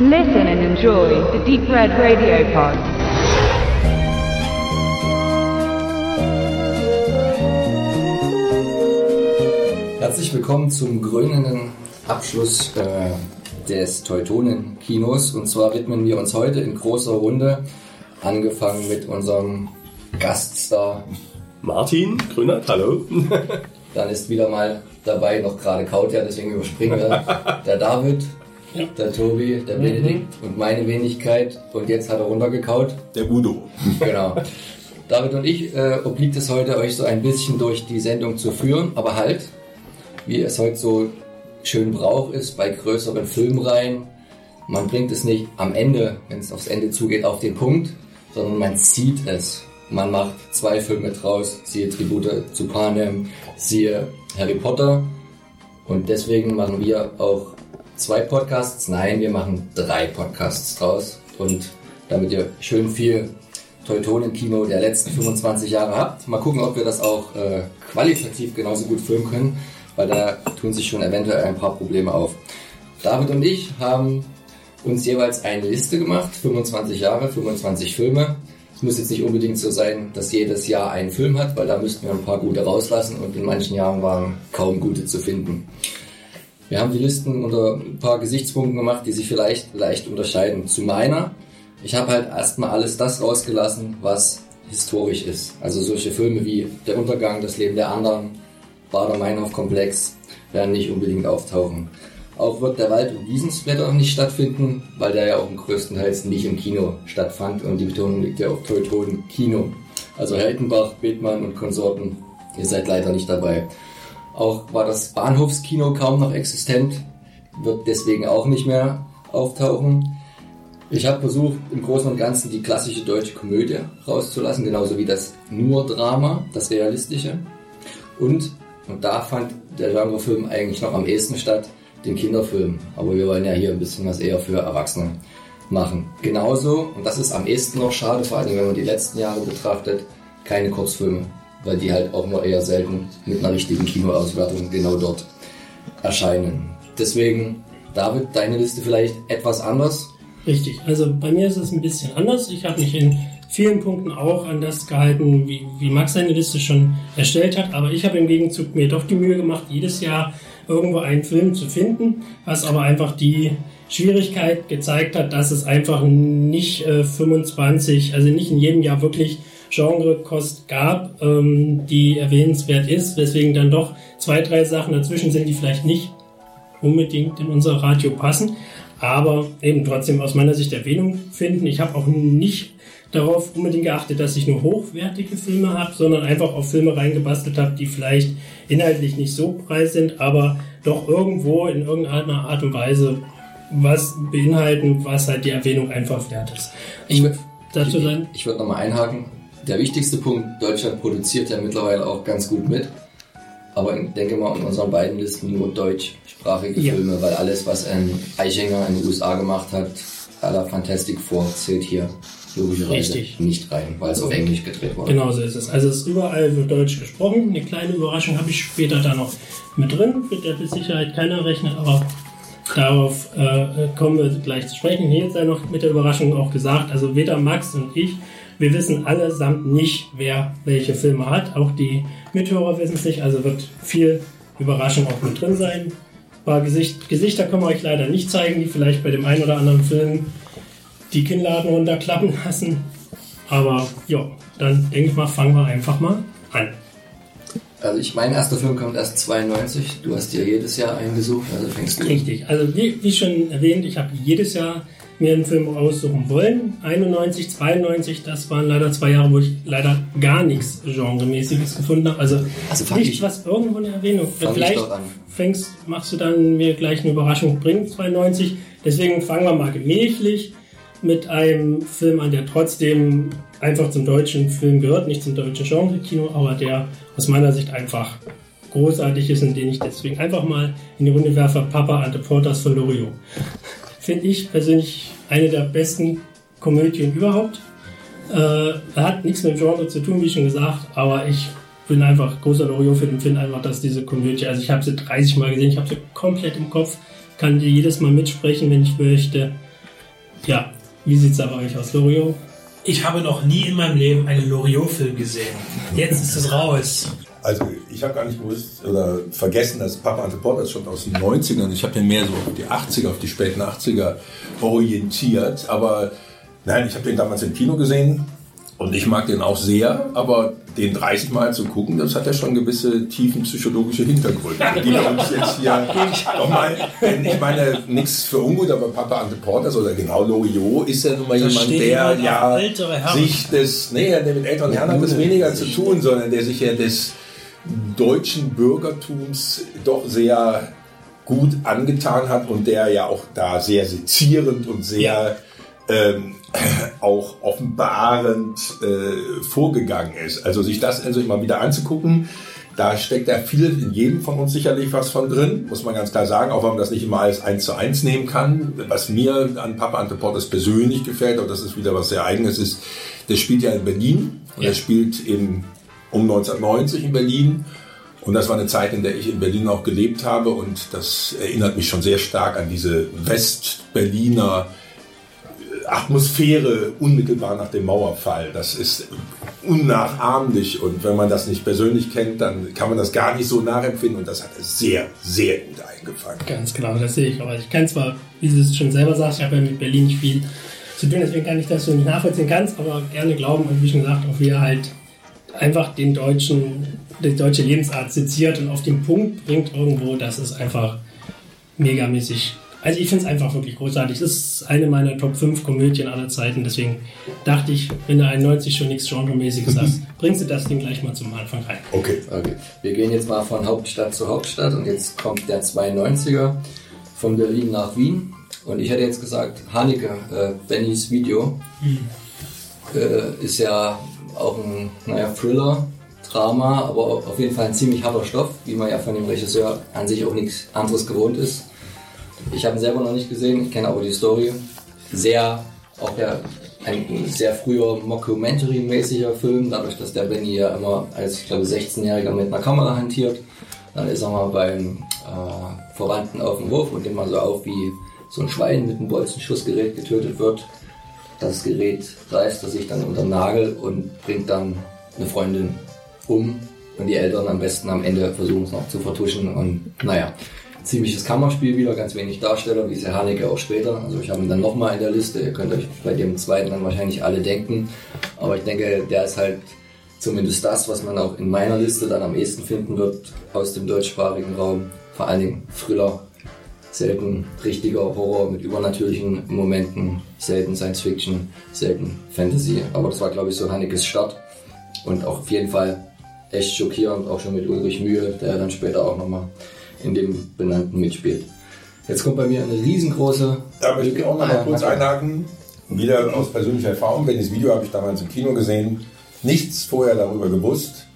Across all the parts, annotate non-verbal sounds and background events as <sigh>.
Listen and enjoy the Deep Red Radio Pod. Herzlich willkommen zum grünenden Abschluss äh, des Teutonen-Kinos. Und zwar widmen wir uns heute in großer Runde, angefangen mit unserem Gaststar. Martin Grünert, hallo. <laughs> Dann ist wieder mal dabei, noch gerade kaut ja, deswegen überspringen wir, <laughs> der David, Ja. der Tobi, der Benedikt und meine Wenigkeit. Und jetzt hat er runtergekaut. Der Udo. Genau. David und ich äh, obliegt es heute, euch so ein bisschen durch die Sendung zu führen, aber halt, wie es heute so schön Brauch ist bei größeren Filmreihen, man bringt es nicht am Ende, wenn es aufs Ende zugeht, auf den Punkt, sondern man zieht es. Man macht zwei Filme draus, siehe Tribute zu Panem, siehe Harry Potter. Und deswegen machen wir auch zwei Podcasts. Nein, wir machen drei Podcasts draus. Und damit ihr schön viel Teutonen-Kino der letzten 25 Jahre habt. Mal gucken, ob wir das auch äh, qualitativ genauso gut filmen können, weil da tun sich schon eventuell ein paar Probleme auf. David und ich haben uns jeweils eine Liste gemacht, 25 Jahre, 25 Filme. Es muss jetzt nicht unbedingt so sein, dass jedes Jahr einen Film hat, weil da müssten wir ein paar gute rauslassen und in manchen Jahren waren kaum gute zu finden. Wir haben die Listen unter ein paar Gesichtspunkten gemacht, die sich vielleicht leicht unterscheiden zu meiner. Ich habe halt erstmal alles das rausgelassen, was historisch ist. Also solche Filme wie Der Untergang, Das Leben der anderen, Bader-Meinhof-Komplex werden nicht unbedingt auftauchen. Auch wird der Wald- und Wiesensblätter nicht stattfinden, weil der ja auch größtenteils nicht im Kino stattfand und die Betonung liegt ja auf Teutonen Kino. Also Heldenbach, Bethmann und Konsorten, ihr seid leider nicht dabei. Auch war das Bahnhofskino kaum noch existent, wird deswegen auch nicht mehr auftauchen. Ich habe versucht, im Großen und Ganzen die klassische deutsche Komödie rauszulassen, genauso wie das nur Drama, das Realistische. Und, und da fand der Genrefilm eigentlich noch am ehesten statt, den Kinderfilm. Aber wir wollen ja hier ein bisschen was eher für Erwachsene machen. Genauso, und das ist am ehesten noch schade, vor allem wenn man die letzten Jahre betrachtet, keine Kurzfilme, weil die halt auch nur eher selten mit einer richtigen Kinoauswertung genau dort erscheinen. Deswegen, David, deine Liste vielleicht etwas anders. Richtig, also bei mir ist es ein bisschen anders. Ich habe mich in vielen Punkten auch an das gehalten, wie, wie Max seine Liste schon erstellt hat, aber ich habe im Gegenzug mir doch die Mühe gemacht, jedes Jahr irgendwo einen Film zu finden, was aber einfach die Schwierigkeit gezeigt hat, dass es einfach nicht äh, 25, also nicht in jedem Jahr wirklich Genrekost gab, ähm, die erwähnenswert ist, weswegen dann doch zwei, drei Sachen dazwischen sind, die vielleicht nicht unbedingt in unser Radio passen, aber eben trotzdem aus meiner Sicht Erwähnung finden. Ich habe auch nicht darauf unbedingt geachtet, dass ich nur hochwertige Filme habe, sondern einfach auf Filme reingebastelt habe, die vielleicht inhaltlich nicht so preis sind, aber doch irgendwo in irgendeiner Art und Weise was beinhalten, was halt die Erwähnung einfach wert ist. Ich dazu sein. Ich würde nochmal einhaken. Der wichtigste Punkt, Deutschland produziert ja mittlerweile auch ganz gut mit. Aber ich denke mal in unseren beiden Listen nur deutschsprachige Ja. Filme, weil alles, was ein Eichinger in den USA gemacht hat, aller Fantastic Four, zählt hier logischerweise Richtig. nicht rein, weil es auf Englisch gedreht wurde. Genau so ist es. Also es ist überall wird Deutsch gesprochen. Eine kleine Überraschung habe ich später da noch mit drin, mit der mit Sicherheit keiner rechnet, aber darauf äh, kommen wir gleich zu sprechen. Hier sei noch mit der Überraschung auch gesagt, also weder Max und ich, wir wissen allesamt nicht, wer welche Filme hat. Auch die Mithörer wissen es nicht, also wird viel Überraschung auch mit drin sein. Ein paar Gesicht, Gesichter können wir euch leider nicht zeigen, die vielleicht bei dem einen oder anderen Film die Kinnladen runterklappen lassen. Aber ja, dann denke ich mal, fangen wir einfach mal an. Also ich, mein erster Film kommt erst 92. Du hast dir jedes Jahr eingesucht, also fängst du. Richtig. Also wie, wie schon erwähnt, ich habe jedes Jahr mir einen Film aussuchen wollen. 91, 92, das waren leider zwei Jahre, wo ich leider gar nichts Genremäßiges gefunden habe. Also, Also nicht ich- was irgendwo eine Erwähnung. Vielleicht fängst, machst du dann mir gleich eine Überraschung bringen, 92. Deswegen fangen wir mal gemächlich mit einem Film an, der trotzdem einfach zum deutschen Film gehört, nicht zum deutschen Genre-Kino, aber der aus meiner Sicht einfach großartig ist und den ich deswegen einfach mal in die Runde werfe, Papa and the Porters von Loriot. Finde ich persönlich eine der besten Komödien überhaupt. Äh, hat nichts mit dem Genre zu tun, wie schon gesagt, aber ich bin einfach großer Loriot-Fan und finde einfach, dass diese Komödie, also ich habe sie 30 Mal gesehen, ich habe sie komplett im Kopf, kann die jedes Mal mitsprechen, wenn ich möchte. Ja, wie sieht's da bei euch aus, Lorio? Ich habe noch nie in meinem Leben einen Loriot-Film gesehen. Jetzt ist es raus. Also ich habe gar nicht gewusst oder vergessen, dass Papa Ante Porter schon aus den 90ern, ich habe den mehr so auf die 80er, auf die späten 80er orientiert, aber nein, ich habe den damals im Kino gesehen und ich mag den auch sehr, aber den 30 Mal zu gucken, das hat ja schon gewisse tiefen psychologische Hintergründe, die wir uns jetzt hier <laughs> nochmal, ich meine, nichts für ungut, aber Papa Ante Porters oder genau Loriot ist ja nun mal Da jemand, der ja sich des, nee, der mit älteren Herren hat das weniger zu tun, sondern der sich ja des deutschen Bürgertums doch sehr gut angetan hat und der ja auch da sehr sezierend und sehr ähm, auch offenbarend äh, vorgegangen ist. Also sich das also immer wieder anzugucken, da steckt da viel in jedem von uns sicherlich was von drin, muss man ganz klar sagen, auch wenn man das nicht immer als eins zu eins nehmen kann. Was mir an Papa Ante Portes persönlich gefällt, und das ist wieder was sehr eigenes ist, der spielt ja in Berlin und er spielt eben um 1990 in Berlin. Und das war eine Zeit, in der ich in Berlin auch gelebt habe und das erinnert mich schon sehr stark an diese Westberliner Atmosphäre unmittelbar nach dem Mauerfall. Das ist unnachahmlich und wenn man das nicht persönlich kennt, dann kann man das gar nicht so nachempfinden und das hat sehr, sehr gut eingefangen. Ganz genau, das sehe ich. Aber ich kann zwar, wie du es schon selber sagst, ich habe ja mit Berlin nicht viel zu tun, deswegen kann ich das so nicht nachvollziehen kannst, aber gerne glauben und wie schon gesagt, auch wie er halt einfach den deutschen, die deutsche Lebensart seziert und auf den Punkt bringt irgendwo, das ist einfach megamäßig. Also ich finde es einfach wirklich großartig. Das ist eine meiner Top 5 Komödien aller Zeiten. Deswegen dachte ich, wenn du 91 schon nichts Genremäßiges hast, bringst du das Ding gleich mal zum Anfang rein. Okay. Okay, wir gehen jetzt mal von Hauptstadt zu Hauptstadt und jetzt kommt der 92er von Berlin nach Wien. Und ich hätte jetzt gesagt, Haneke, äh, Bennys Video, äh, ist ja auch ein naja, Thriller, Drama, aber auf jeden Fall ein ziemlich harter Stoff, wie man ja von dem Regisseur an sich auch nichts anderes gewohnt ist. Ich habe ihn selber noch nicht gesehen, ich kenne aber die Story. Sehr, auch ja, ein sehr früher Mockumentary-mäßiger Film, dadurch, dass der Benny ja immer als, ich glaube, 16-Jähriger mit einer Kamera hantiert. Dann ist er mal beim äh, Verwandten auf dem Hof und nimmt mal so auf, wie so ein Schwein mit einem Bolzenschussgerät getötet wird. Das Gerät reißt er sich dann unter den Nagel und bringt dann eine Freundin um. Und die Eltern am besten am Ende versuchen es noch zu vertuschen. Und naja, ziemliches Kammerspiel wieder, ganz wenig Darsteller, wie es Herr Haneke auch später. Also ich habe ihn dann nochmal in der Liste. Ihr könnt euch bei dem zweiten dann wahrscheinlich alle denken. Aber ich denke, der ist halt zumindest das, was man auch in meiner Liste dann am ehesten finden wird aus dem deutschsprachigen Raum. Vor allen Dingen Thriller, selten richtiger Horror mit übernatürlichen Momenten, selten Science Fiction, selten Fantasy. Aber das war, glaube ich, so Hanekes Start. Und auch auf jeden Fall echt schockierend, auch schon mit Ulrich Mühe, der dann später auch nochmal in dem benannten mitspielt. Jetzt kommt bei mir eine riesengroße. Da möchte ich auch noch mal Ah, kurz einhaken. Wieder aus persönlicher Erfahrung, wenn das Video habe ich damals im Kino gesehen, nichts vorher darüber gewusst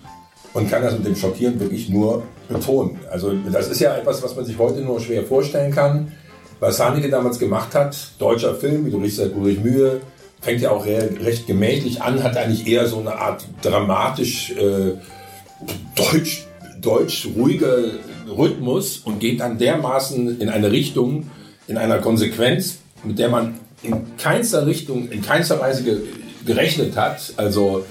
und kann das mit dem Schockieren wirklich nur betonen. Also das ist ja etwas, was man sich heute nur schwer vorstellen kann. Was Haneke damals gemacht hat, deutscher Film, wie du richtig sagst, Ulrich Mühe, fängt ja auch re recht gemächlich an, hat eigentlich eher so eine Art dramatisch äh, deutsch, deutsch ruhiger Rhythmus und geht dann dermaßen in eine Richtung, in einer Konsequenz, mit der man in keinster Richtung, in keinster Weise ge gerechnet hat. Also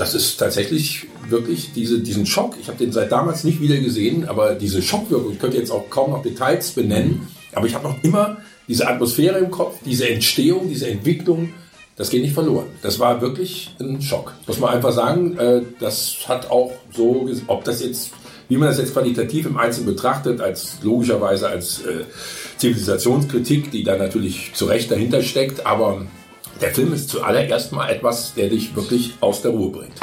das ist tatsächlich wirklich diese, diesen Schock. Ich habe den seit damals nicht wieder gesehen, aber diese Schockwirkung, ich könnte jetzt auch kaum noch Details benennen, aber ich habe noch immer diese Atmosphäre im Kopf, diese Entstehung, diese Entwicklung, das geht nicht verloren. Das war wirklich ein Schock. Muss man einfach sagen, äh, das hat auch so, ob das jetzt, wie man das jetzt qualitativ im Einzelnen betrachtet, als logischerweise als äh, Zivilisationskritik, die da natürlich zu Recht dahinter steckt, aber der Film ist zuallererst mal etwas, der dich wirklich aus der Ruhe bringt.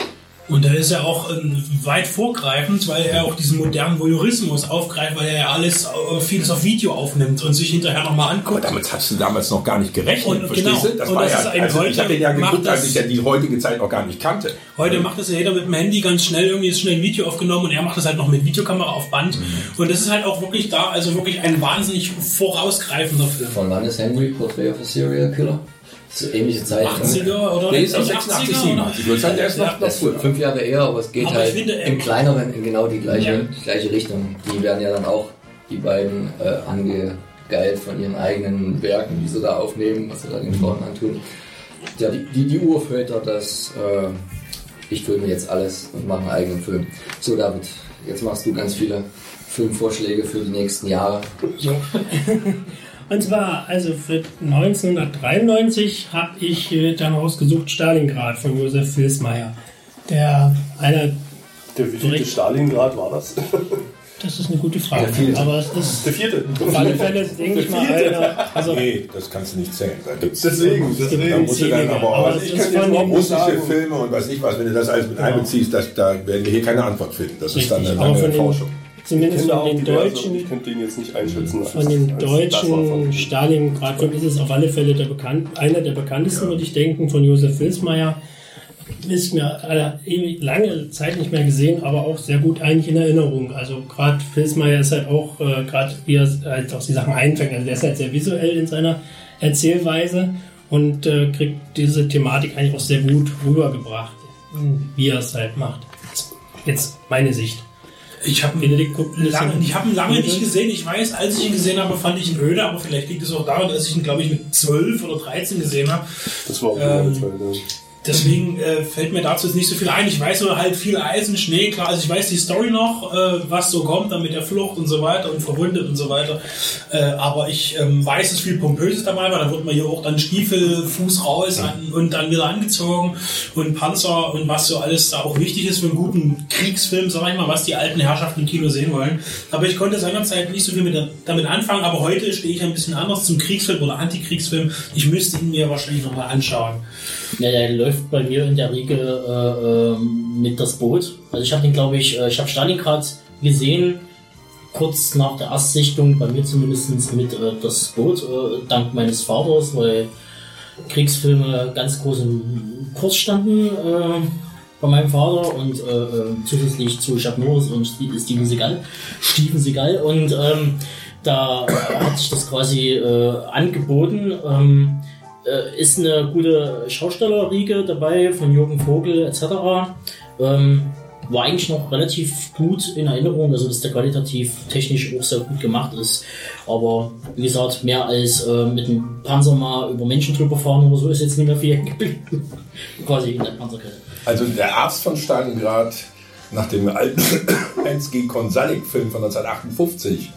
Und da ist er auch ähm, weit vorgreifend, weil er auch diesen modernen Voyeurismus aufgreift, weil er ja alles, äh, vieles auf Video aufnimmt und sich hinterher nochmal Aber anguckt. damit hast du damals noch gar nicht gerechnet, Und verstehst genau. du? Das Und war das ja, ist ein also ich heute habe den ja macht geguckt, als ich ja die heutige Zeit noch gar nicht kannte. Heute macht das ja jeder mit dem Handy ganz schnell, irgendwie ist schnell ein Video aufgenommen und er macht das halt noch mit Videokamera auf Band. Mhm. Und das ist halt auch wirklich da, also wirklich ein wahnsinnig vorausgreifender Film. Von wann ist Henry, Portrait of a Serial Killer? So ähnliche Zeit. 80er oder Der ist 86er 86, 87. Ich würde sagen, der ist noch, noch Das ist früher. fünf Jahre eher, aber es geht Aber halt finde, im ähm, Kleineren in genau die gleiche, Ja. die gleiche Richtung. Die werden ja dann auch, die beiden, äh, geil von ihren eigenen Werken, die sie da aufnehmen, was sie da den Frauen antun. Ja, die, die, die Urväter, das, äh, ich filme jetzt alles und mache einen eigenen Film. So, David, jetzt machst du ganz viele Filmvorschläge für die nächsten Jahre. So. <laughs> Und zwar, also für 1993 habe ich äh, dann rausgesucht Stalingrad von Josef Filsmeier. Der einer, Der wievielte Stalingrad war das? <laughs> das ist eine gute Frage. Der vierte. Aber es ist Der vierte. auf alle Fälle, denke ich mal, einer. Also, Nee, das kannst du nicht zählen. Da gibt's Deswegen, Da deswegen. musst du dann aber auch es ich kann jetzt dem, russische sagen. Filme und weiß nicht was, wenn du das alles mit einbeziehst, das, da werden wir hier keine Antwort finden. Das ist dann eine lange Forschung. Zumindest von den diverse, deutschen Ich könnte den jetzt nicht einschätzen. als- Von den deutschen Stalingrad ist es auf alle Fälle der bekannt, einer der bekanntesten, würde ich denken, von Josef Wilsmeier. Ist mir alle, ewig, lange Zeit nicht mehr gesehen, aber auch sehr gut eigentlich in Erinnerung. Also gerade Wilsmeier ist halt auch, äh, gerade wie er halt auch die Sachen einfängt, also der ist halt sehr visuell in seiner Erzählweise und äh, kriegt diese Thematik eigentlich auch sehr gut rübergebracht, wie er es halt macht. Jetzt meine Sicht. Ich habe bisschen- lange, ich habe ihn lange nicht gesehen. Ich weiß, als ich ihn gesehen habe, fand ich ihn öde, aber vielleicht liegt es auch daran, dass ich ihn, glaube ich, mit 12 oder 13 gesehen habe. Das war auch Ähm, ja. Deswegen äh, fällt mir dazu jetzt nicht so viel ein. Ich weiß nur halt viel Eisen, Schnee, klar. Also ich weiß die Story noch, äh, was so kommt, dann mit der Flucht und so weiter und verwundet und so weiter. Äh, aber ich ähm, weiß, dass viel Pompöses dabei war. Da wird man hier auch dann Stiefel, Fuß raus an, und dann wieder angezogen und Panzer und was so alles da auch wichtig ist für einen guten Kriegsfilm, sag ich mal, was die alten Herrschaften im Kino sehen wollen. Aber ich konnte seinerzeit nicht so viel mit, damit anfangen. Aber heute stehe ich ein bisschen anders zum Kriegsfilm oder Antikriegsfilm. Ich müsste ihn mir wahrscheinlich nochmal anschauen. Ja, der läuft bei mir in der Regel äh, ähm, mit das Boot. Also ich habe den, glaube ich, äh, ich habe Stalingrad gesehen, kurz nach der Erstsichtung, bei mir zumindest mit äh, das Boot, äh, dank meines Vaters, weil Kriegsfilme ganz groß im Kurs standen äh, bei meinem Vater und zusätzlich zu Chuck Norris und Ste- Steven Seagal, Steven Seagal und ähm, da hat sich das quasi angeboten. Ähm, äh, ist eine gute Schaustellerriege dabei von Jürgen Vogel etc. Ähm, war eigentlich noch relativ gut in Erinnerung, also dass der qualitativ technisch auch sehr gut gemacht ist. Aber wie gesagt, mehr als äh, mit dem Panzer mal über Menschen drüber fahren oder so ist jetzt nicht mehr viel <laughs> geblieben. Quasi in der Panzerkette. Also der Arzt von Stalingrad nach dem alten <coughs> Heinz-G. Konsalik-Film von 1958,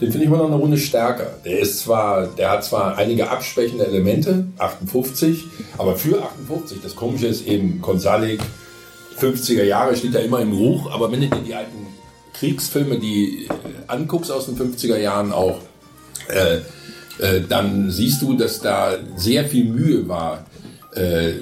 den finde ich immer noch eine Runde stärker. Der ist zwar, der hat zwar einige abschwächende Elemente, 58, aber für 58, das Komische ist eben Konsalik, 50er Jahre steht da immer im Ruch, aber wenn du dir die alten Kriegsfilme, die äh, anguckst aus den 50er Jahren auch, äh, äh, dann siehst du, dass da sehr viel Mühe war. Äh,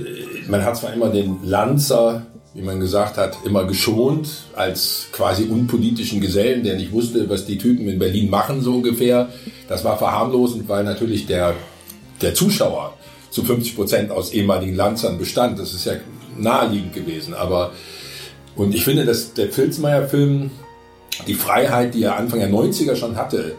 man hat zwar immer den Lanzer, wie man gesagt hat, immer geschont als quasi unpolitischen Gesellen, der nicht wusste, was die Typen in Berlin machen, so ungefähr. Das war verharmlosend, weil natürlich der, der Zuschauer zu 50 Prozent aus ehemaligen Lanzern bestand. Das ist ja naheliegend gewesen. Aber und ich finde, dass der Filzmeier-Film die Freiheit, die er Anfang der 90er schon hatte,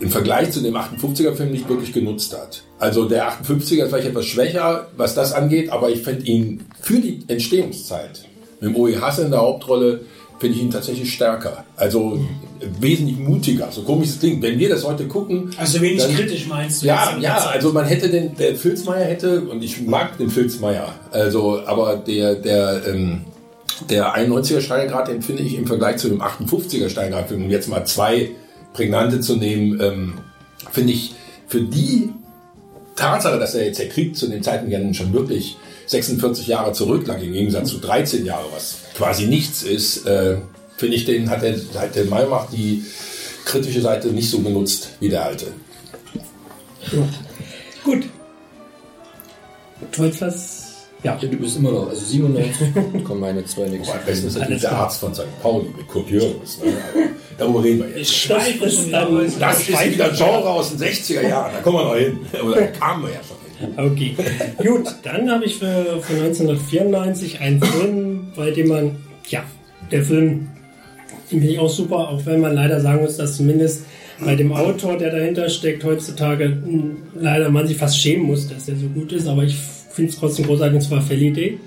im Vergleich zu dem 58er-Film nicht wirklich genutzt hat. Also der 58er ist vielleicht etwas schwächer, was das angeht, aber ich finde ihn für die Entstehungszeit mit dem Oe Hasse in der Hauptrolle finde ich ihn tatsächlich stärker. Also wesentlich mutiger. So komisch es klingt. Wenn wir das heute gucken, Also wenig Dann- kritisch meinst du? ja, ja, also man hätte den, der Filzmeier hätte, und ich mag den Filzmeier, also, aber der, der, ähm, der 91er Stalingrad, den finde ich im Vergleich zu dem 58er Stalingrad-Film, um jetzt mal zwei prägnante zu nehmen, ähm, finde ich für die Tatsache, dass er jetzt der Krieg zu den Zeiten nun schon wirklich 46 Jahre zurücklag, im Gegensatz zu 13 Jahre, was quasi nichts ist, äh, finde ich, den hat der, hat der Maimach die kritische Seite nicht so genutzt wie der alte. Gut. Du was? Ja. Ja, du bist immer noch, also 97 <laughs> kommen meine zwei nächsten. Am besten ist natürlich der. Arzt von St. Pauli mit Kurt Jürgens. Ne? Aber Darüber reden wir jetzt. Ich schweife Das. Das ist wieder ein Genre aus den 60er Jahren. Da kommen wir noch hin. Oder da kamen wir ja schon hin. Okay. Gut, dann habe ich für, für 1994 einen Film, bei dem man, ja, der Film, finde ich auch super, auch wenn man leider sagen muss, dass zumindest bei dem Autor, der dahinter steckt, heutzutage mh, leider man sich fast schämen muss, dass der so gut ist, aber ich finde es trotzdem großartig, und zwar Felidae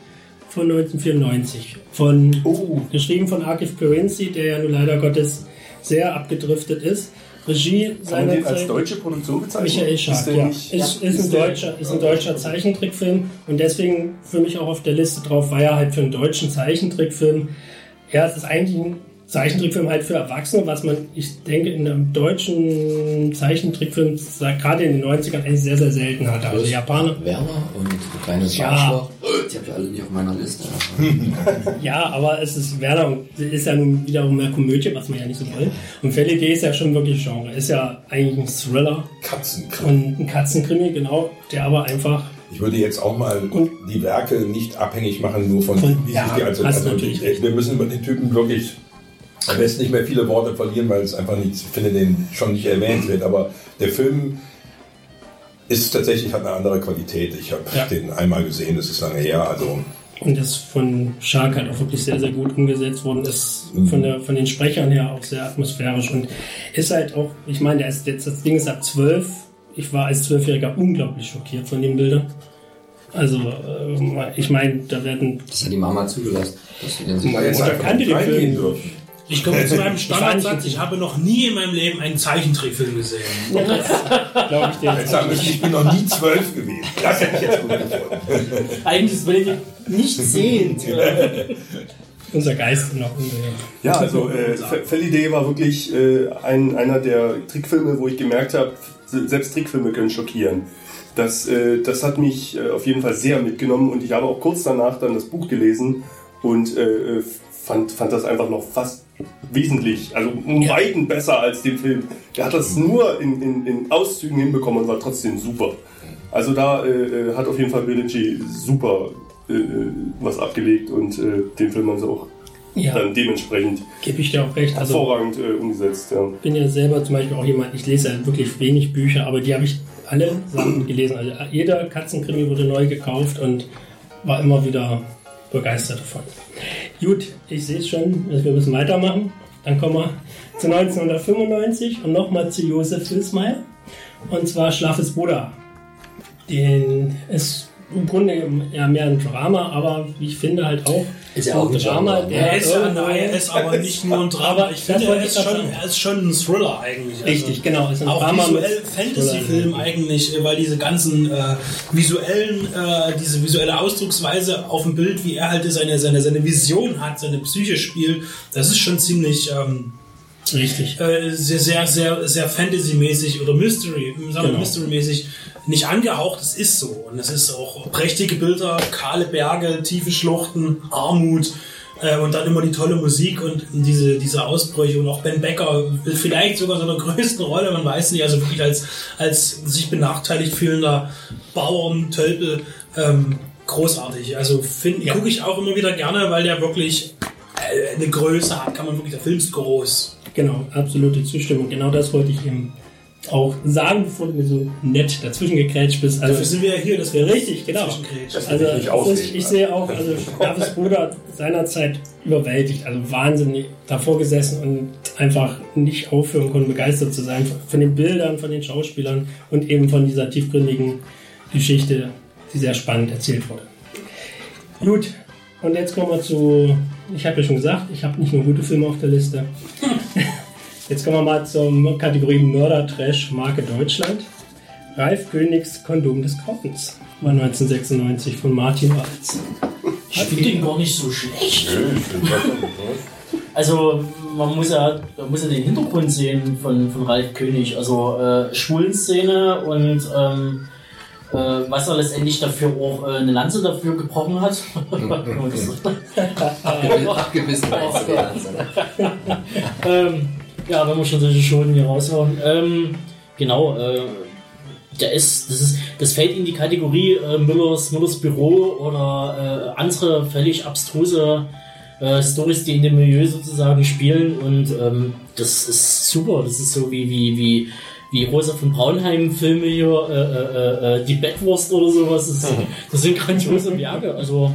von 1994. Von, geschrieben von Akif Perenzi, der ja nun leider Gottes sehr abgedriftet ist. Regie seiner den als deutsche Produktion bezeichnen? Michael Ist der ja. nicht- Ist, ist, ein deutscher, ist ein deutscher Zeichentrickfilm und deswegen für mich auch auf der Liste drauf, weil er halt für einen deutschen Zeichentrickfilm, ja, es ist eigentlich ein Zeichentrickfilm halt für Erwachsene, was man, ich denke, in einem deutschen Zeichentrickfilm, gerade in den 90ern, eigentlich sehr, sehr selten hatte. Also Japaner, Werner und der kleine Ja. Arschloch. Die habt ihr alle nicht auf meiner Liste. <laughs> ja, aber es ist Werner und ist ja nun wiederum mehr Komödie, was wir ja nicht so wollen. Und Felipe ist ja schon wirklich Genre, ist ja eigentlich ein Thriller Katzenkrieg. und ein Katzenkrimi, genau, der aber einfach Ich würde jetzt auch mal die Werke nicht abhängig machen, nur von Von- wie ja, sich die also, also recht. wir müssen über den Typen wirklich am besten nicht mehr viele Worte verlieren, weil es einfach nicht, ich finde den schon nicht erwähnt wird. Aber der Film ist tatsächlich hat eine andere Qualität. Ich habe Ja. den einmal gesehen, das ist lange her. Also Und das von Shark halt auch wirklich sehr, sehr gut umgesetzt worden ist. Mhm. Von, der, von den Sprechern her auch sehr atmosphärisch und ist halt auch, ich meine, der ist jetzt, das Ding ist ab 12. Ich war als Zwölfjähriger unglaublich schockiert von den Bildern. Also, äh, ich meine, da werden. Das hat die Mama zugelassen. Dass sie den jetzt Mutter kannte den Film. dürfen. Ich komme <laughs> zu meinem Standardsatz, ich habe noch nie in meinem Leben einen Zeichentrickfilm gesehen. <laughs> Glaube ich, den. Jetzt sagen müssen, ich bin noch nie zwölf gewesen. Das hätte ich jetzt gut gefunden. Eigentlich ist Benedikt nicht sehend. <laughs> Unser Geist noch. Ja, also äh, Fe- Feliday war wirklich äh, ein, einer der Trickfilme, wo ich gemerkt habe, se- selbst Trickfilme können schockieren. Das, äh, das hat mich äh, auf jeden Fall sehr mitgenommen und ich habe auch kurz danach dann das Buch gelesen und äh, äh, fand, fand das einfach noch fast wesentlich, also um Ja. Weiten besser als den Film. Der hat das nur in, in, in Auszügen hinbekommen und war trotzdem super. Also da äh, äh, hat auf jeden Fall Bellucci super äh, äh, was abgelegt und äh, den Film haben sie auch Ja, dann dementsprechend gebe ich dir auch recht. Also, hervorragend äh, umgesetzt. Ja. bin ja selber zum Beispiel auch jemand, ich lese ja wirklich wenig Bücher, aber die habe ich alle Sachen <clears throat> gelesen. Also jeder Katzenkrimi wurde neu gekauft und war immer wieder begeistert davon. Gut, ich sehe schon, dass wir müssen weitermachen. Dann kommen wir zu 1995 und nochmal zu Josef Wilsmeier. Und zwar Schlafes Bruder. Den ist im Grunde ja mehr ein Drama, aber wie ich finde halt auch Ist ja auch ein Genre, ne? Er ist, ja, irgendwo- er ist aber <laughs> nicht nur ein Drama. Aber Ich finde, er ist, schon, er ist schon ein Thriller eigentlich. Also Richtig, genau. Ist ein Auch Drama visuell Fantasy-Film eigentlich, weil diese ganzen äh, visuellen, äh, diese visuelle Ausdrucksweise auf dem Bild, wie er halt seine, seine, seine Vision hat, seine Psyche spielt, das ist schon ziemlich ähm, Richtig. äh, sehr, sehr, sehr, sehr Fantasy-mäßig oder Mystery, sagen Genau. Mystery-mäßig nicht angehaucht. Es ist so. Und es ist auch prächtige Bilder, kahle Berge, tiefe Schluchten, Armut. äh, Und dann immer die tolle Musik und diese, diese Ausbrüche und auch Ben Becker vielleicht sogar so eine größten Rolle, man weiß nicht, also wirklich als, als sich benachteiligt fühlender Bauern, Tölpel, ähm, großartig. Also finde Ja. gucke ich auch immer wieder gerne, weil der wirklich äh, eine Größe hat, kann man wirklich, der Film ist groß. Genau, absolute Zustimmung. Genau das wollte ich eben auch sagen, bevor du mir so nett dazwischen gegrätscht bist. Dafür Also, sind wir ja hier, dass wir richtig, genau. Das Also ich aussehen. ich sehe auch, also Davids <laughs> Bruder seinerzeit überwältigt, also wahnsinnig davor gesessen und einfach nicht aufhören konnte, begeistert zu sein von- von den Bildern, von den Schauspielern und eben von dieser tiefgründigen Geschichte, die sehr spannend erzählt wurde. Gut, und jetzt kommen wir zu, ich habe ja schon gesagt, ich habe nicht nur gute Filme auf der Liste. <laughs> Jetzt kommen wir mal zur Kategorie Mörder-Trash, Marke Deutschland. Ralf Königs Kondom des Grauens war 1996 von Martin Walz. ich finde den gar nicht so schlecht. Also man muss ja, man muss ja den Hintergrund sehen von, von Ralf König. Also äh, Schwulenszene und ähm, äh, was er letztendlich dafür auch äh, eine Lanze dafür gebrochen hat. <laughs> Und Abgebissen, <laughs> ja, wenn wir schon solche Schoten hier raushauen. Ähm, genau, äh, der ist, das ist, das fällt in die Kategorie äh, Müllers, Müllers Büro oder äh, andere völlig abstruse äh, Stories, die in dem Milieu sozusagen spielen und ähm, das ist super. Das ist so wie, wie, wie, wie Rosa von Braunheim Filme hier, äh, äh, äh, die Bettwurst oder sowas. Das, das <laughs> sind grandiose Werke. Also,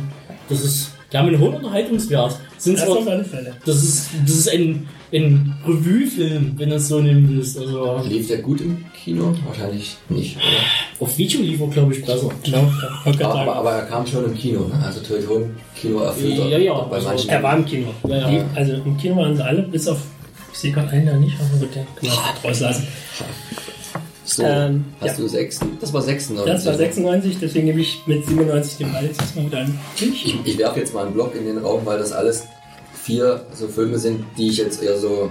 das ist, die haben einen hohen Unterhaltungswert. Sind Das zwar auf alle Fälle. das ist, das ist ein, ein Revue-Film, wenn du es so nehmen willst. Also Lief der gut im Kino? Wahrscheinlich nicht. Oder? auf Video lief er, glaube ich, besser. Genau, ich Aber, aber, aber er kam schon im Kino, ne? Also Teuton Kino erfüllt. Ja, ja, Bei also- manchen. Er war im Kino. Ja, ja. Die, also im Kino waren sie alle, bis auf, ich Ich sehe gerade einen da nicht, aber gut, den können wir rauslassen. So, Ähm, hast ja. du sechs? Das war 96. Das war 96, deswegen nehme ich mit 97 den Ball jetzt erstmal wieder an. Ich, ich werfe jetzt mal einen Block in den Raum, weil das alles vier so Filme sind, die ich jetzt eher so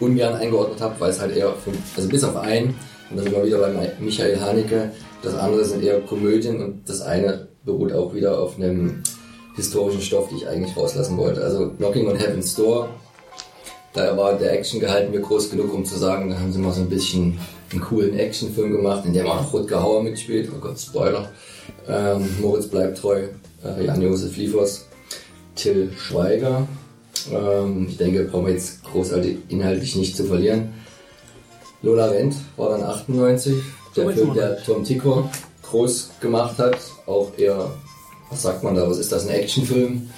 ungern eingeordnet habe, weil es halt eher, fünf, also bis auf einen, und dann sind wir wieder bei Mi- Michael Haneke, das andere sind eher Komödien und das eine beruht auch wieder auf einem historischen Stoff, den ich eigentlich rauslassen wollte. Also Knocking on Heaven's Door, da war der Actiongehalt mir groß genug, um zu sagen, da haben sie mal so ein bisschen einen coolen Actionfilm gemacht, in dem auch Rutger Hauer mitspielt. Oh Gott, Spoiler. Ähm, Moritz bleibt treu, äh, Jan-Josef Liefers, Till Schweiger. Ähm, ich denke, brauchen wir jetzt großartig inhaltlich nicht zu verlieren. Lola Rent war dann 98, der Film, der Tom Tico groß gemacht hat. Auch eher, was sagt man da, was ist das, ein Actionfilm?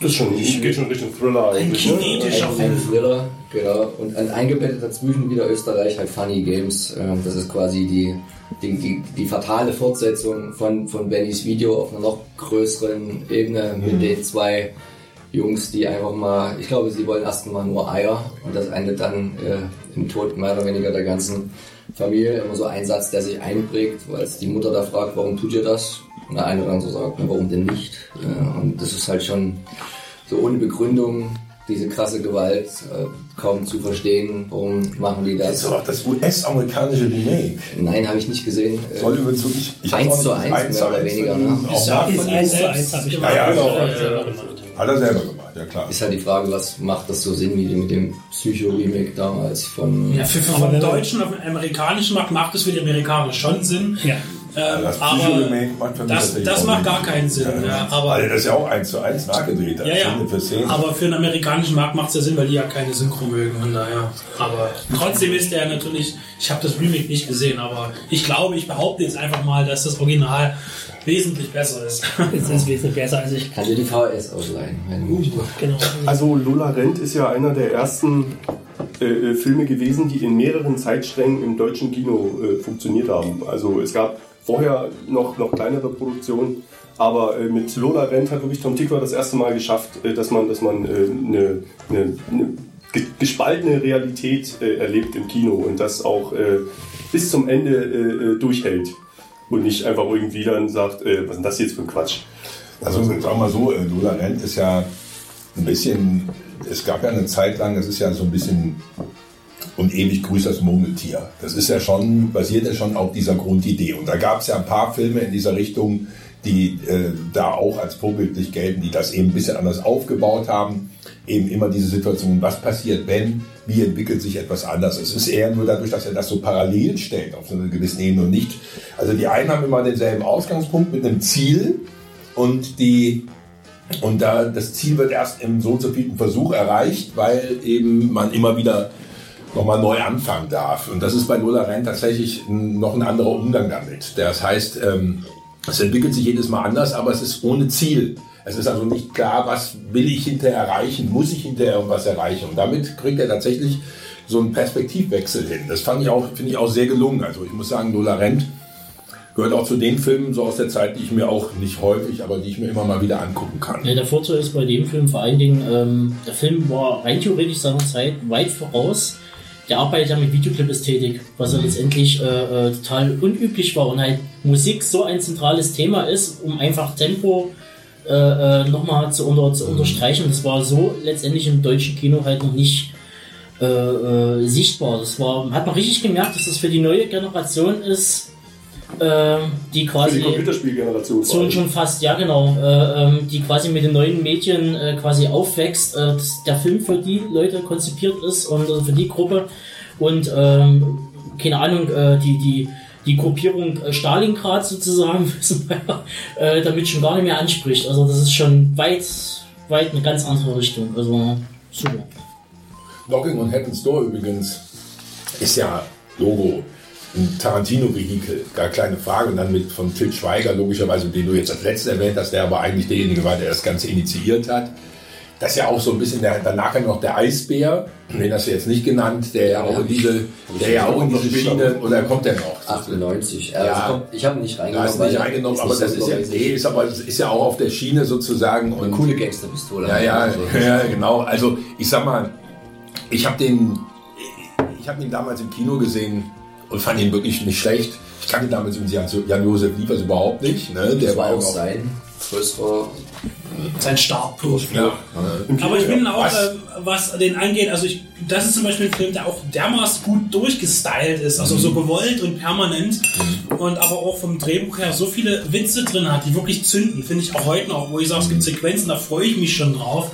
Das ist schon, geht schon Richtung Thriller Ein. Ne? kinetischer Ein Film. Thriller, genau. Und ein eingebettet dazwischen wieder Österreich, halt Funny Games. Ähm, Das ist quasi die, die, die, die fatale Fortsetzung von, von Bennys Video auf einer noch größeren Ebene mit den zwei Jungs, die einfach mal, ich glaube, sie wollen erst mal nur Eier und das endet dann äh, im Tod mehr oder weniger der ganzen Familie. Immer so ein Satz, der sich einprägt, weil es die Mutter da fragt, warum tut ihr das? Und der eine oder andere sagt, warum denn nicht? Äh, und das ist halt schon so ohne Begründung diese krasse Gewalt äh, kaum zu verstehen. Warum machen die Das ist das? doch das US-amerikanische Remake. Nein, habe ich nicht gesehen. Äh, Soll übrigens wirklich. ich hab's Eins auch zu nicht- eins, mehr oder weniger, ne? Ist von ihm 1 zu selbst 1 habe ich gemacht. Ja, ja, genau. selber gemacht. Hat er selber gemacht, ja klar. Ist halt die Frage, was macht das so Sinn wie mit dem Psycho-Remake damals von. Ja, für, für vom wenn man- deutschen auf den amerikanischen Markt macht es für die Amerikaner schon Sinn. Ja. Ähm, Das aber Psycho-Remake macht für mich das, das macht gar keinen Sinn. Ja, aber, Weil das ist ja auch eins zu eins nachgedreht. ja, ja. Szene für aber für den amerikanischen Markt macht es ja Sinn, weil die ja keine Synchro mögen. Von daher. Aber trotzdem ist der natürlich, ich habe das Remake nicht gesehen, aber ich glaube, ich behaupte jetzt einfach mal, dass das Original wesentlich besser ist. <laughs> Es ist wesentlich besser als ich. Kann dir die VHS ausleihen. Genau. Also Lola Rent ist ja einer der ersten äh, äh, Filme gewesen, die in mehreren Zeitsträngen im deutschen Kino äh, funktioniert haben. Also es gab vorher noch, noch kleinere Produktionen, aber äh, mit Lola Rent hat wirklich Tom Tickwer das erste Mal geschafft, äh, dass man, dass man äh, eine, eine, eine ge- gespaltene Realität äh, erlebt im Kino und das auch äh, bis zum Ende durchhält. Und nicht einfach irgendwie dann sagt, was ist denn das jetzt für ein Quatsch? Also sagen wir mal so, Lola Rent ist ja ein bisschen, es gab ja eine Zeit lang, das ist ja so ein bisschen und ewig grüßt das Murmeltier. Das ist ja schon, basiert ja schon auf dieser Grundidee. Und da gab es ja ein paar Filme in dieser Richtung, die äh, da auch als vorbildlich gelten, die das eben ein bisschen anders aufgebaut haben. Eben immer diese Situation, was passiert, wenn, wie entwickelt sich etwas anders. Es ist eher nur dadurch, dass er das so parallel stellt auf so einer gewissen Ebene und nicht. Also die einen haben immer denselben Ausgangspunkt mit einem Ziel und die und da das Ziel wird erst im so und so vielen Versuch erreicht, weil eben man immer wieder nochmal neu anfangen darf. Und das ist bei Lola Rent tatsächlich noch ein anderer Umgang damit. Das heißt, ähm, es entwickelt sich jedes Mal anders, aber es ist ohne Ziel. Es ist also nicht klar, was will ich hinterher erreichen, muss ich hinterher irgendwas erreichen. Und damit kriegt er tatsächlich so einen Perspektivwechsel hin. Das finde ich auch sehr gelungen. Also ich muss sagen, Lola Rent gehört auch zu den Filmen so aus der Zeit, die ich mir auch nicht häufig, aber die ich mir immer mal wieder angucken kann. Ja, der Vorteil ist bei dem Film vor allen Dingen, ähm, der Film war rein theoretisch seiner Zeit weit voraus. Der arbeitet ja mit Videoclip-Ästhetik, was ja letztendlich äh, äh, total unüblich war und halt Musik so ein zentrales Thema ist, um einfach Tempo äh, äh, nochmal zu, unter, zu unterstreichen. Das war so letztendlich im deutschen Kino halt noch nicht äh, äh, sichtbar. Das war, hat man richtig gemerkt, dass das für die neue Generation ist, äh, die Für quasi die Computerspielgeneration. schon, schon fast, ja genau, äh, ähm, die quasi mit den neuen Medien äh, quasi aufwächst, äh, der Film für die Leute konzipiert ist und für die Gruppe und ähm, keine Ahnung, die, die, die Gruppierung Stalingrad sozusagen, <laughs> damit schon gar nicht mehr anspricht. Also das ist schon weit, weit eine ganz andere Richtung. Also super. Knocking on Heaven's Door übrigens ist ja Logo ein Tarantino-Vehikel, gar keine Frage. Und dann mit von Til Schweiger, logischerweise, den du jetzt als letztes erwähnt hast, der aber eigentlich derjenige war, der das Ganze initiiert hat. Das ist ja auch so ein bisschen, der, danach kam noch der Eisbär, den hast du jetzt nicht genannt, der ja auch in diese, der ja auch in diese Schiene, oder kommt der noch? 98. Ja. Ja. kommt, ich habe ihn nicht reingenommen. ist nicht reingenommen, aber das so ist ja, nee, ist aber, ist ja auch auf der Schiene sozusagen. Eine Und coole Gangsterpistole. Ja, ja, Also, <laughs> ja, genau. Also ich sag mal, Ich habe den, ich habe ihn damals im Kino gesehen und fand ihn wirklich nicht schlecht. Ich kannte damals übrigens Jan- Jan-Josef Liefers überhaupt nicht. Ne? Der war auch sein größerer Sein Startpunkt. Ja, Aber ich bin auch, Was? äh, was den angeht, also ich, das ist zum Beispiel ein Film, der auch dermaßen gut durchgestylt ist, also so gewollt und permanent und aber auch vom Drehbuch her so viele Witze drin hat, die wirklich zünden, finde ich auch heute noch, wo ich sage, es gibt Sequenzen, da freue ich mich schon drauf.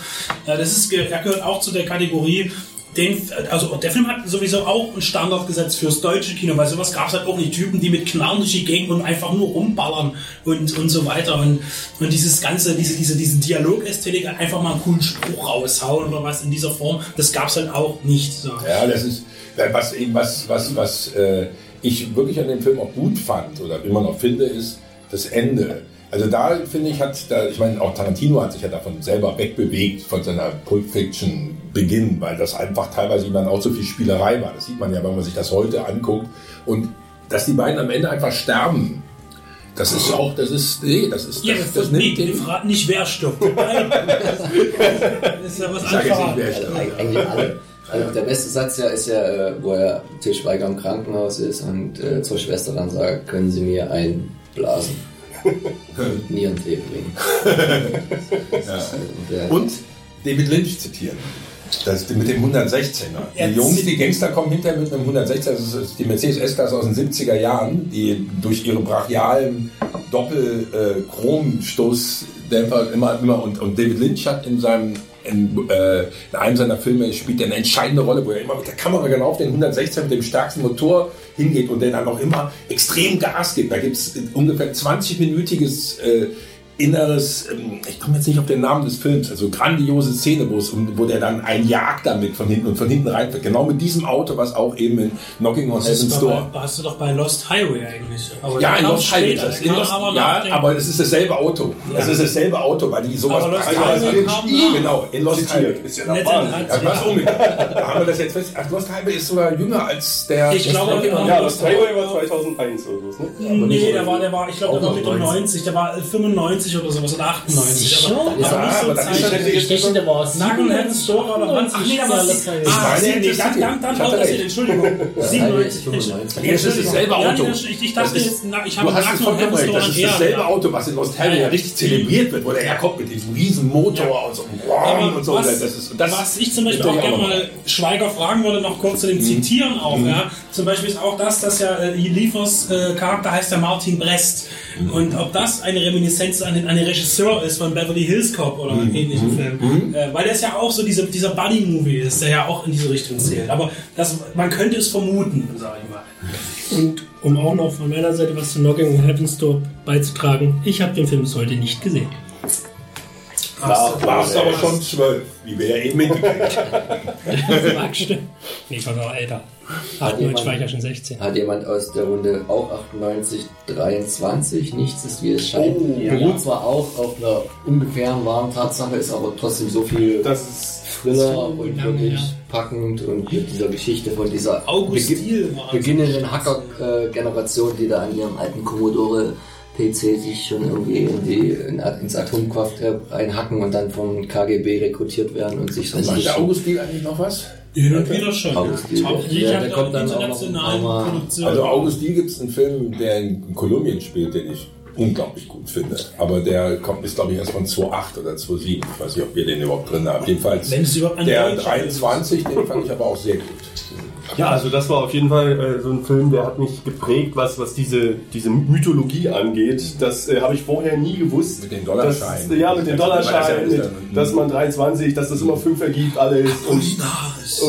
Äh, das ist, er gehört auch zu der Kategorie, den, also der Film hat sowieso auch einen Standard gesetzt fürs deutsche Kino, weil sowas gab es halt auch nicht. Typen, die mit Knarren durch die Gegend und einfach nur rumballern und, und so weiter. Und, und dieses ganze, diese, diese, diese Dialokästhetik, einfach mal einen coolen Spruch raushauen oder was in dieser Form, das gab es halt auch nicht. So. Ja, das ist was was was was äh, ich wirklich an dem Film auch gut fand oder immer noch finde, ist das Ende. Also da finde ich hat da ich meine auch Tarantino hat sich ja davon selber wegbewegt von seiner Pulp Fiction Beginn, weil das einfach teilweise ihm dann auch so viel Spielerei war. Das sieht man ja, wenn man sich das heute anguckt und dass die beiden am Ende einfach sterben. Das ist auch, das ist, nee, das ist, Ja, das, das, das das nimmt den, fragen nicht, wer stirbt. Nein. Das ist ja was <laughs> anderes. Also eigentlich alle. Also der beste Satz ja ist ja, äh, wo er Til Schweiger im Krankenhaus ist und äh, zur Schwester dann sagt, können Sie mir einblasen. <laughs> und Nierentee bringen. Und, äh, Und David Lynch zitieren. Das mit dem 116er. Er Die Jungs, zit- die Gangster kommen hinterher mit einem 116er. Das ist die Mercedes S-Klasse aus den 70er Jahren, die durch ihre brachialen Doppel-Chromstoßdämpfer immer, immer und, und David Lynch hat in seinem in, äh, in einem seiner Filme spielt er eine entscheidende Rolle, wo er immer mit der Kamera genau auf den 116 mit dem stärksten Motor hingeht und der dann auch immer extrem Gas gibt. Da gibt es ungefähr 20-minütiges äh, inneres, ähm, ich komme jetzt nicht auf den Namen des Films, also grandiose Szene, wo es wo der dann einen jagt damit von hinten und von hinten reinfährt. Genau mit diesem Auto, was auch eben in Knocking on Heaven's Door. bei, hast du doch bei Lost Highway eigentlich. Aber Ja, in Lost Highway. Das in Lost, aber ja, aber es ist dasselbe Auto. Es ist dasselbe Auto, weil die sowas Aber Lost Also, Highway kam. Genau, in Lost Highway. Ist ja hat- Ja, was umgekehrt. Da haben wir das jetzt fest. Ach, Lost Highway ist sogar jünger als der. Ich glaube, on ja, Ja, das Highway war 2001 oder so. Ne? Nee, der war, der war, ich glaube, Auch der war noch Mitte 90. 90, der war 95 oder sowas oder 98. Sicher? Aber, Ja, aber nicht so aber dann ist Zeit. der- Ich dachte, der war Heaven's Door oder was? Ach nee, es. Ich Ah, nee, das dann, ist dann, dann war das. Entschuldigung. Highway 97. ist 95. Nee, das ist dasselbe Ja, Auto. ich, dachte ist- jetzt, ich Du habe recht. Door Das ist dasselbe Auto, was in ja richtig zelebriert wird, wo der herkommt mit diesem riesen Motor und so einem Aber und so. was, Das ist, das was ich zum Beispiel auch er gerne mal Schweiger fragen würde, noch kurz zu dem Zitieren auch. Ja. Zum Beispiel ist auch das, dass ja äh, Liefers äh, Charakter heißt ja Martin Brest. Und ob das eine Reminiszenz an den, an den Regisseur ist von Beverly Hills Cop oder einem ähnlichen Film. Äh, weil das ja auch so diese, dieser Buddy-Movie ist, der ja auch in diese Richtung zählt. Aber das, man könnte es vermuten, sage ich mal. Und um auch noch von meiner Seite was zu Knocking on Heaven's Door beizutragen, ich habe den Film bis heute nicht gesehen. Da warst du aber schon zwölf, wie wir ja eben mitgekriegt haben. <laughs> Nee, ich war noch älter. Hat 98 jemand- war ich ja schon 16. Hat jemand aus der Runde auch 98, 23? Nichts ist wie es scheint. Oh, ja. Beruht zwar auch auf einer ungefähren wahren Tatsache, ist aber trotzdem so viel Das ist Thriller und wirklich ja. packend und mit dieser Geschichte von dieser August Begi- Diel war beginnenden Hacker-Generation, die da an ihrem alten Commodore PC sich schon irgendwie in die, in, ins Atomkraftwerk reinhacken und dann vom KGB rekrutiert werden und sich so Macht richtig der August Diel eigentlich noch was? Hin und wieder schon. August Diel. Auch Der- ich der kommt da dann auch noch Produktionen. Also August Diel gibt es einen Film, der in Kolumbien spielt, den ich unglaublich gut finde. Aber der kommt, ist glaube ich erst von 2008 oder 2007. Ich weiß nicht, ob wir den überhaupt drin haben. Jedenfalls Wenn es überhaupt der deutscher 23, den fand ich aber auch sehr gut. Ja, also das war auf jeden Fall äh, so ein Film, der hat mich geprägt, was, was diese, diese Mythologie angeht. Das äh, habe ich vorher nie gewusst. Mit den Dollarscheinen. Das, ja, mit den Dollarscheinen, das- dass man 23, dass das immer fünf ergibt, alles. Und,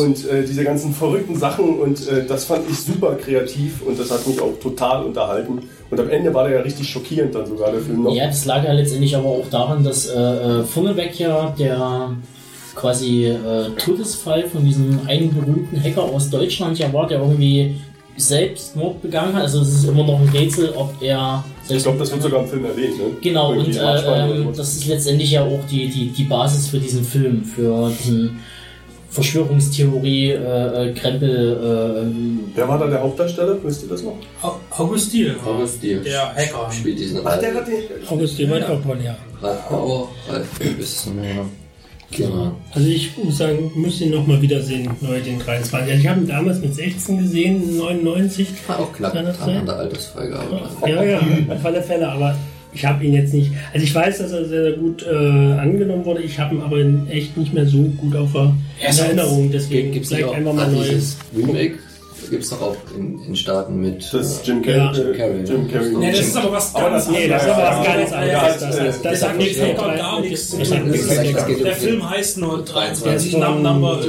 und äh, diese ganzen verrückten Sachen und äh, das fand ich super kreativ und das hat mich auch total unterhalten. Und am Ende war der ja richtig schockierend dann sogar, der Film noch. Ja, das lag ja letztendlich aber auch daran, dass äh, äh, vorneweg ja der quasi äh, Todesfall von diesem einen berühmten Hacker aus Deutschland ja war, der irgendwie Selbstmord begangen hat. Also es ist immer noch ein Rätsel, ob er Ich glaube, das wird sogar im Film erwähnt. Ne? Genau, und Irgendwie äh, ähm, das ist letztendlich ja auch die, die, die Basis für diesen Film, für diesen Verschwörungstheorie, äh, äh, Krempel, äh, Wer war da der Hauptdarsteller? Wisst ihr das noch? Au- August Diel. August Diel. Der Hacker. spielt diesen Ach, der Ralf, hat den. August, die war auch ja. Ralf Bauer. Ralf, ist es noch mehr? Genau. Also ich muss sagen, muss ihn nochmal wiedersehen, neu den 23. Also ich habe ihn damals mit 16 gesehen, 99. War auch knapp an der Altersfreigabe. Ja, ja, auf alle Fälle, aber ich habe ihn jetzt nicht. Also ich weiß, dass er sehr, sehr gut äh, angenommen wurde. Ich habe ihn aber echt nicht mehr so gut auf der Er Erinnerung. Deswegen Gibt es einfach mal neu. dieses Remake? Gibt es doch auch in, in Staaten mit. Das äh, Jim Carrey. Ja. äh, Jim Carrey, Jim ne? Carrey. Nee, das ist aber was ganz das- Nee, das ist aber was ganz anderes. Das, das, hat nichts mit gar nichts zu tun. ist- Der Film heißt nur 23 von- Number.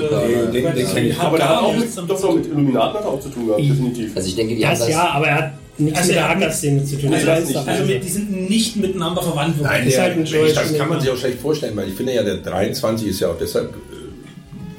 Aber der hat auch doch mit Illuminaten auch zu tun gehabt, definitiv. Also ich denke, die haben Das ja, aber er hat nichts Also mit er der Hacker-Szene zu tun. Also ist einfach- Also mit, die sind nicht miteinander verwandt. Nein, ist der, halt ein das kann man sich auch schlecht vorstellen, weil ich finde ja, der 23 ist ja auch deshalb äh,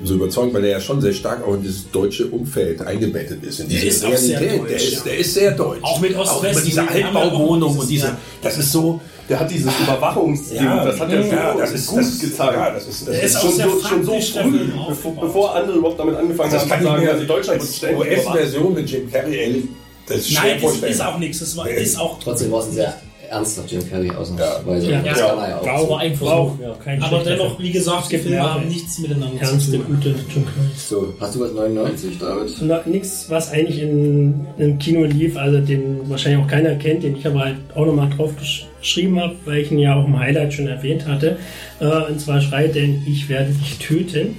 so überzeugend, weil der ja schon sehr stark auch in dieses deutsche Umfeld eingebettet ist. In diese ist auch sehr Realität. deutsch, der, ist, ja. der ist sehr deutsch. Auch mit Ost-West- Auch mit dieser ja Altbauwohnung und diese, ja. das ist so, Der hat dieses Überwachungsding, das hat er so ja, das ist, gut das, gezeigt. Ja, das ist, das Der ist ist auch schon, sehr so, schon so der früh, bevor, bevor andere überhaupt damit angefangen das haben kann zu ich sagen, also Deutschland ständig überwacht. US-Version mit Jim Carrey, ehrlich, das ist Nein, das ist auch nichts. Das war, ist auch Trotzdem war es ein sehr ernster Jim Carrey ausnahmsweise. Ja. Das Ja. kann er ja auch. War war ein Versuch, war auch ja. kein Aber dennoch, wie gesagt, die Filme haben nichts miteinander zu Ernste, tun. gute Jim Carrey. So, hast du was 99, David? Na, Nichts, was eigentlich in, im Kino lief, also den wahrscheinlich auch keiner kennt, den ich aber halt auch nochmal drauf gesch- geschrieben habe, weil ich ihn ja auch im Highlight schon erwähnt hatte. Äh, und zwar schreit denn Ich werde dich töten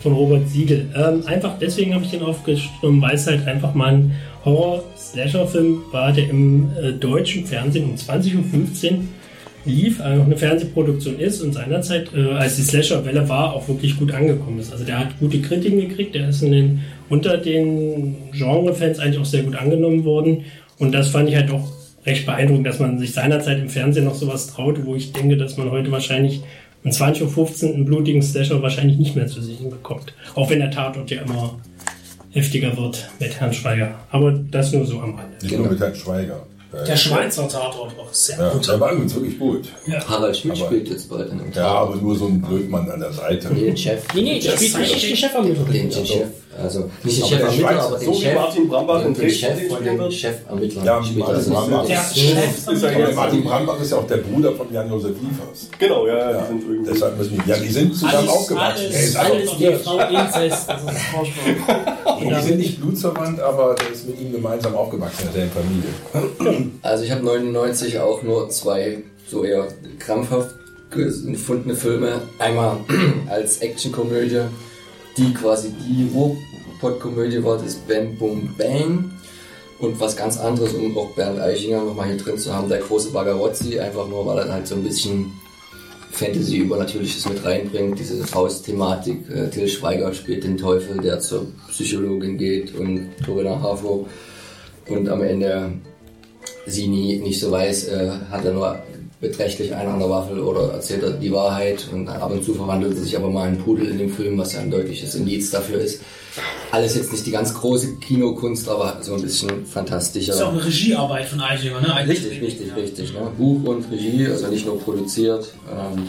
von Robert Siegel. Ähm, einfach deswegen habe ich den aufgenommen, weil es halt einfach mal ein Horror-Slasher-Film war, der im äh, deutschen Fernsehen um 20.15 Uhr lief, also eine Fernsehproduktion ist und seinerzeit, äh, als die Slasher-Welle war, auch wirklich gut angekommen ist. Also der hat gute Kritiken gekriegt, der ist den, unter den Genre-Fans eigentlich auch sehr gut angenommen worden und das fand ich halt auch recht beeindruckend, dass man sich seinerzeit im Fernsehen noch sowas traute, wo ich denke, dass man heute wahrscheinlich um 20.15 Uhr einen blutigen Slasher wahrscheinlich nicht mehr zu sehen bekommt. Auch wenn der Tatort ja immer heftiger wird mit Herrn Schweiger. Aber das nur so am Rande. Nicht nur mit Herrn Schweiger. Der Schweizer Tatort auch sehr Ja, gut. der war übrigens wirklich gut. Harald Schmidt Aber- spielt jetzt bald in dem Ja, aber nur so ein Blödmann an der Seite. Nee, den Chef. Nee, nee, der spielt richtig den Chefermittler. Den, den Chef. Also nicht den Aber Chef der Ermittler, aber den so Chef. Martin Brambach in den Chef von wird. Chef-Ermittlern. Ja. Martin Brambach. Der Ist ja Aber jetzt- Martin Brambach ist ja auch der Bruder von Jan-Josef Liefers. Genau, ja, ja, Ja, die sind deshalb müssen die, ja, die sind zusammen aufgewachsen. alles- Alles die Frau Inzest. Das ist <laughs> die sind nicht blutsverwandt, aber der ist mit ihm gemeinsam aufgewachsen in der Familie. Also ich habe 99 auch nur zwei so eher krampfhaft gefundene Filme. Einmal <clears throat> als Actionkomödie, die quasi die Ruhrpott-Komödie war, das ist Bam Boom Bang. Und was ganz anderes, um auch Bernd Eichinger nochmal hier drin zu haben, der große Bagarozzi, einfach nur, weil er halt so ein bisschen Fantasy Übernatürliches mit reinbringt, diese Faust-Thematik. Äh, Till Schweiger spielt den Teufel, der zur Psychologin geht und Corinna Harfo und am Ende sie nie nicht so weiß, äh, hat er nur beträchtlich einen an der Waffel oder erzählt er die Wahrheit und ab und zu verwandelt er sich aber mal in Pudel in dem Film, was ja ein deutliches Indiz dafür ist. Alles jetzt nicht die ganz große Kinokunst, aber so ein bisschen fantastischer. Das ist auch eine Regiearbeit von Eichinger, ne? Eigentlich. Richtig, richtig, richtig. Ne? Buch und Regie, also nicht nur produziert. Ähm,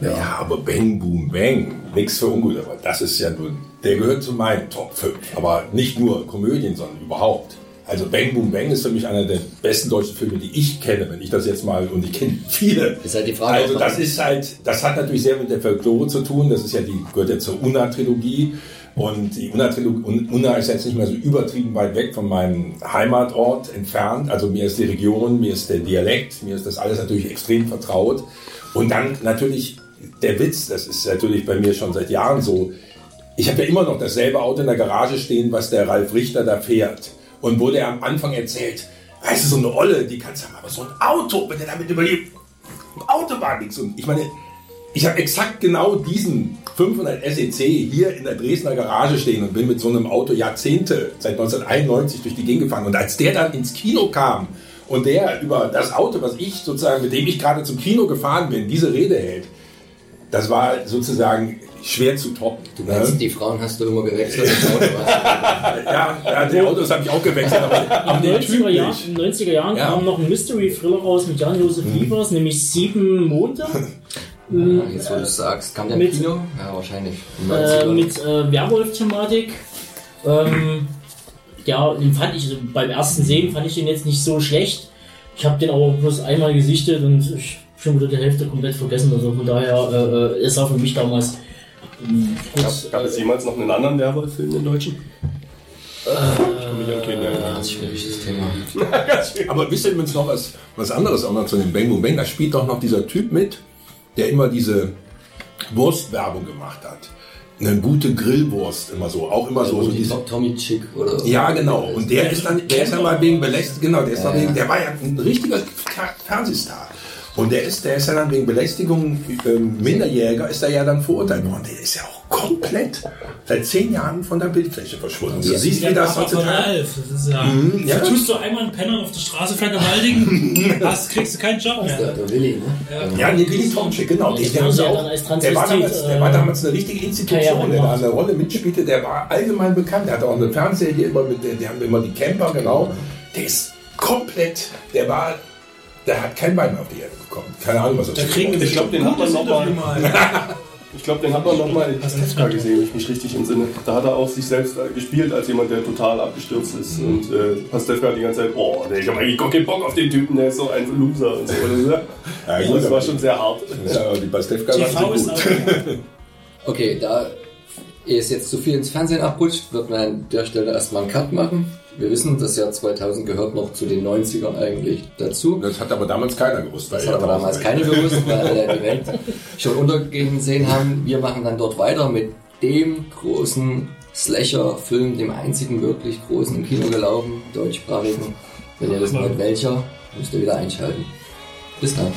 Ja, aber Bang Boom Bang, nix für ungut, aber das ist ja nur, der gehört zu meinen Top 5. Aber nicht nur Komödien, sondern überhaupt. Also Bang Boom Bang ist für mich einer der besten deutschen Filme, die ich kenne, wenn ich das jetzt mal, und ich kenne viele. Ist halt die Frage, Also das ist halt, das hat natürlich sehr mit der Folklore zu tun. Das ist ja die, gehört ja zur Unna-Trilogie. Und die Unna ist jetzt nicht mehr so übertrieben weit weg von meinem Heimatort entfernt. Also mir ist die Region, mir ist der Dialekt, mir ist das alles natürlich extrem vertraut. Und dann natürlich der Witz, das ist natürlich bei mir schon seit Jahren so. Ich habe ja immer noch dasselbe Auto in der Garage stehen, was der Ralf Richter da fährt. Und wo der am Anfang erzählt, weißt du, so eine Olle, die kannst du haben, aber so ein Auto, wenn der damit überlebt, Autobahn nichts. Und ich meine, ich habe exakt genau diesen 500 SEC hier in der Dresdner Garage stehen und bin mit so einem Auto Jahrzehnte, seit 1991 durch die Gegend gefahren. Und als der dann ins Kino kam und der über das Auto, was ich sozusagen, mit dem ich gerade zum Kino gefahren bin, diese Rede hält, das war sozusagen schwer zu toppen. Du meinst, ne? die Frauen hast du immer gewechselt. <laughs> ja, ja, die Autos habe ich auch gewechselt, aber, <laughs> In den den Typ 90er, Jahren, nicht. in den 90er Jahren Ja. kam noch ein Mystery-Thriller raus mit Jan-Josef Liefers, nämlich Sieben Monde. <laughs> Ja, jetzt, wo du es sagst, kam der im Mit- Kino? Ja, wahrscheinlich. Äh, 90ern. mit äh, Werwolf-Thematik. Ähm, ja, den fand ich, also beim ersten Sehen fand ich den jetzt nicht so schlecht. Ich habe den aber bloß einmal gesichtet und ich schon wieder die Hälfte komplett vergessen. Also von daher äh, äh, ist er für mich damals Gut, Gab, gab es jemals noch einen anderen Werwolf-Film in Deutschen? Äh, ich kann mich an keinen erinnern. Ganz schwieriges Thema. <laughs> Aber wisst ihr übrigens noch was, was anderes auch noch zu dem Bang Boom Bang? Da spielt doch noch dieser Typ mit, der immer diese Wurstwerbung gemacht hat. Eine gute Grillwurst, immer so, auch immer so, so die diese, Tommy Chick oder. Ja, genau. Und der ist dann, der ist dann mal wegen Belästigung, genau, der ist dann wegen, der war ja ein richtiger Fer- Fernsehstar. Und der ist, der ist ja dann wegen Belästigung ähm, Minderjähriger, ist er ja dann verurteilt worden. Der ist ja auch komplett seit zehn Jahren von der Bildfläche verschwunden. Du siehst, wie das heutzutage. Das ist ja, Mhm, ja. Tust du einmal einen Penner auf der Straße vergewaltigen, <laughs> hast, kriegst du keinen Job mehr. der Willi, ne? Ja, nee, Willy Tomczyk, genau. Der, der, haben ja auch, der, war damals, der war äh, damals eine richtige Institution, der da eine Rolle mitspielte. Der war allgemein bekannt. Der hatte auch eine Fernsehserie immer mit, der, die haben immer die Camper, genau. Der ist komplett, der war, der hat kein Bein mehr auf die Erde bekommen. Keine Ahnung, was das Da kriegen Ich glaube, den hat man noch mal. mal. <laughs> Ich glaube, den hat man noch mal in Pastewka gesehen, wenn ich mich richtig entsinne. Da hat er auch sich selbst äh, gespielt als jemand, der total abgestürzt ist. Und äh, Pastewka hat die ganze Zeit, oh, nee, ich habe eigentlich gar keinen Bock auf den Typen, der ist so ein Loser und so. Ja, so. gut, Das war schon sehr hart. Ja, die Pastewka war ist gut. auch. <laughs> Okay, da es jetzt zu viel ins Fernsehen abrutscht, wird man an der Stelle erstmal einen Cut machen. Wir wissen, das Jahr 2000 gehört noch zu den 90ern eigentlich dazu. Das hat aber damals keiner gewusst. Das hat aber damals keiner gewusst, weil alle die <laughs> Welt schon untergehen sehen haben. Wir machen dann dort weiter mit dem großen Slasher-Film, dem einzigen wirklich großen im Kino gelaufen, deutschsprachigen. Wenn ihr wissen wollt, welcher, müsst ihr wieder einschalten. Bis dann.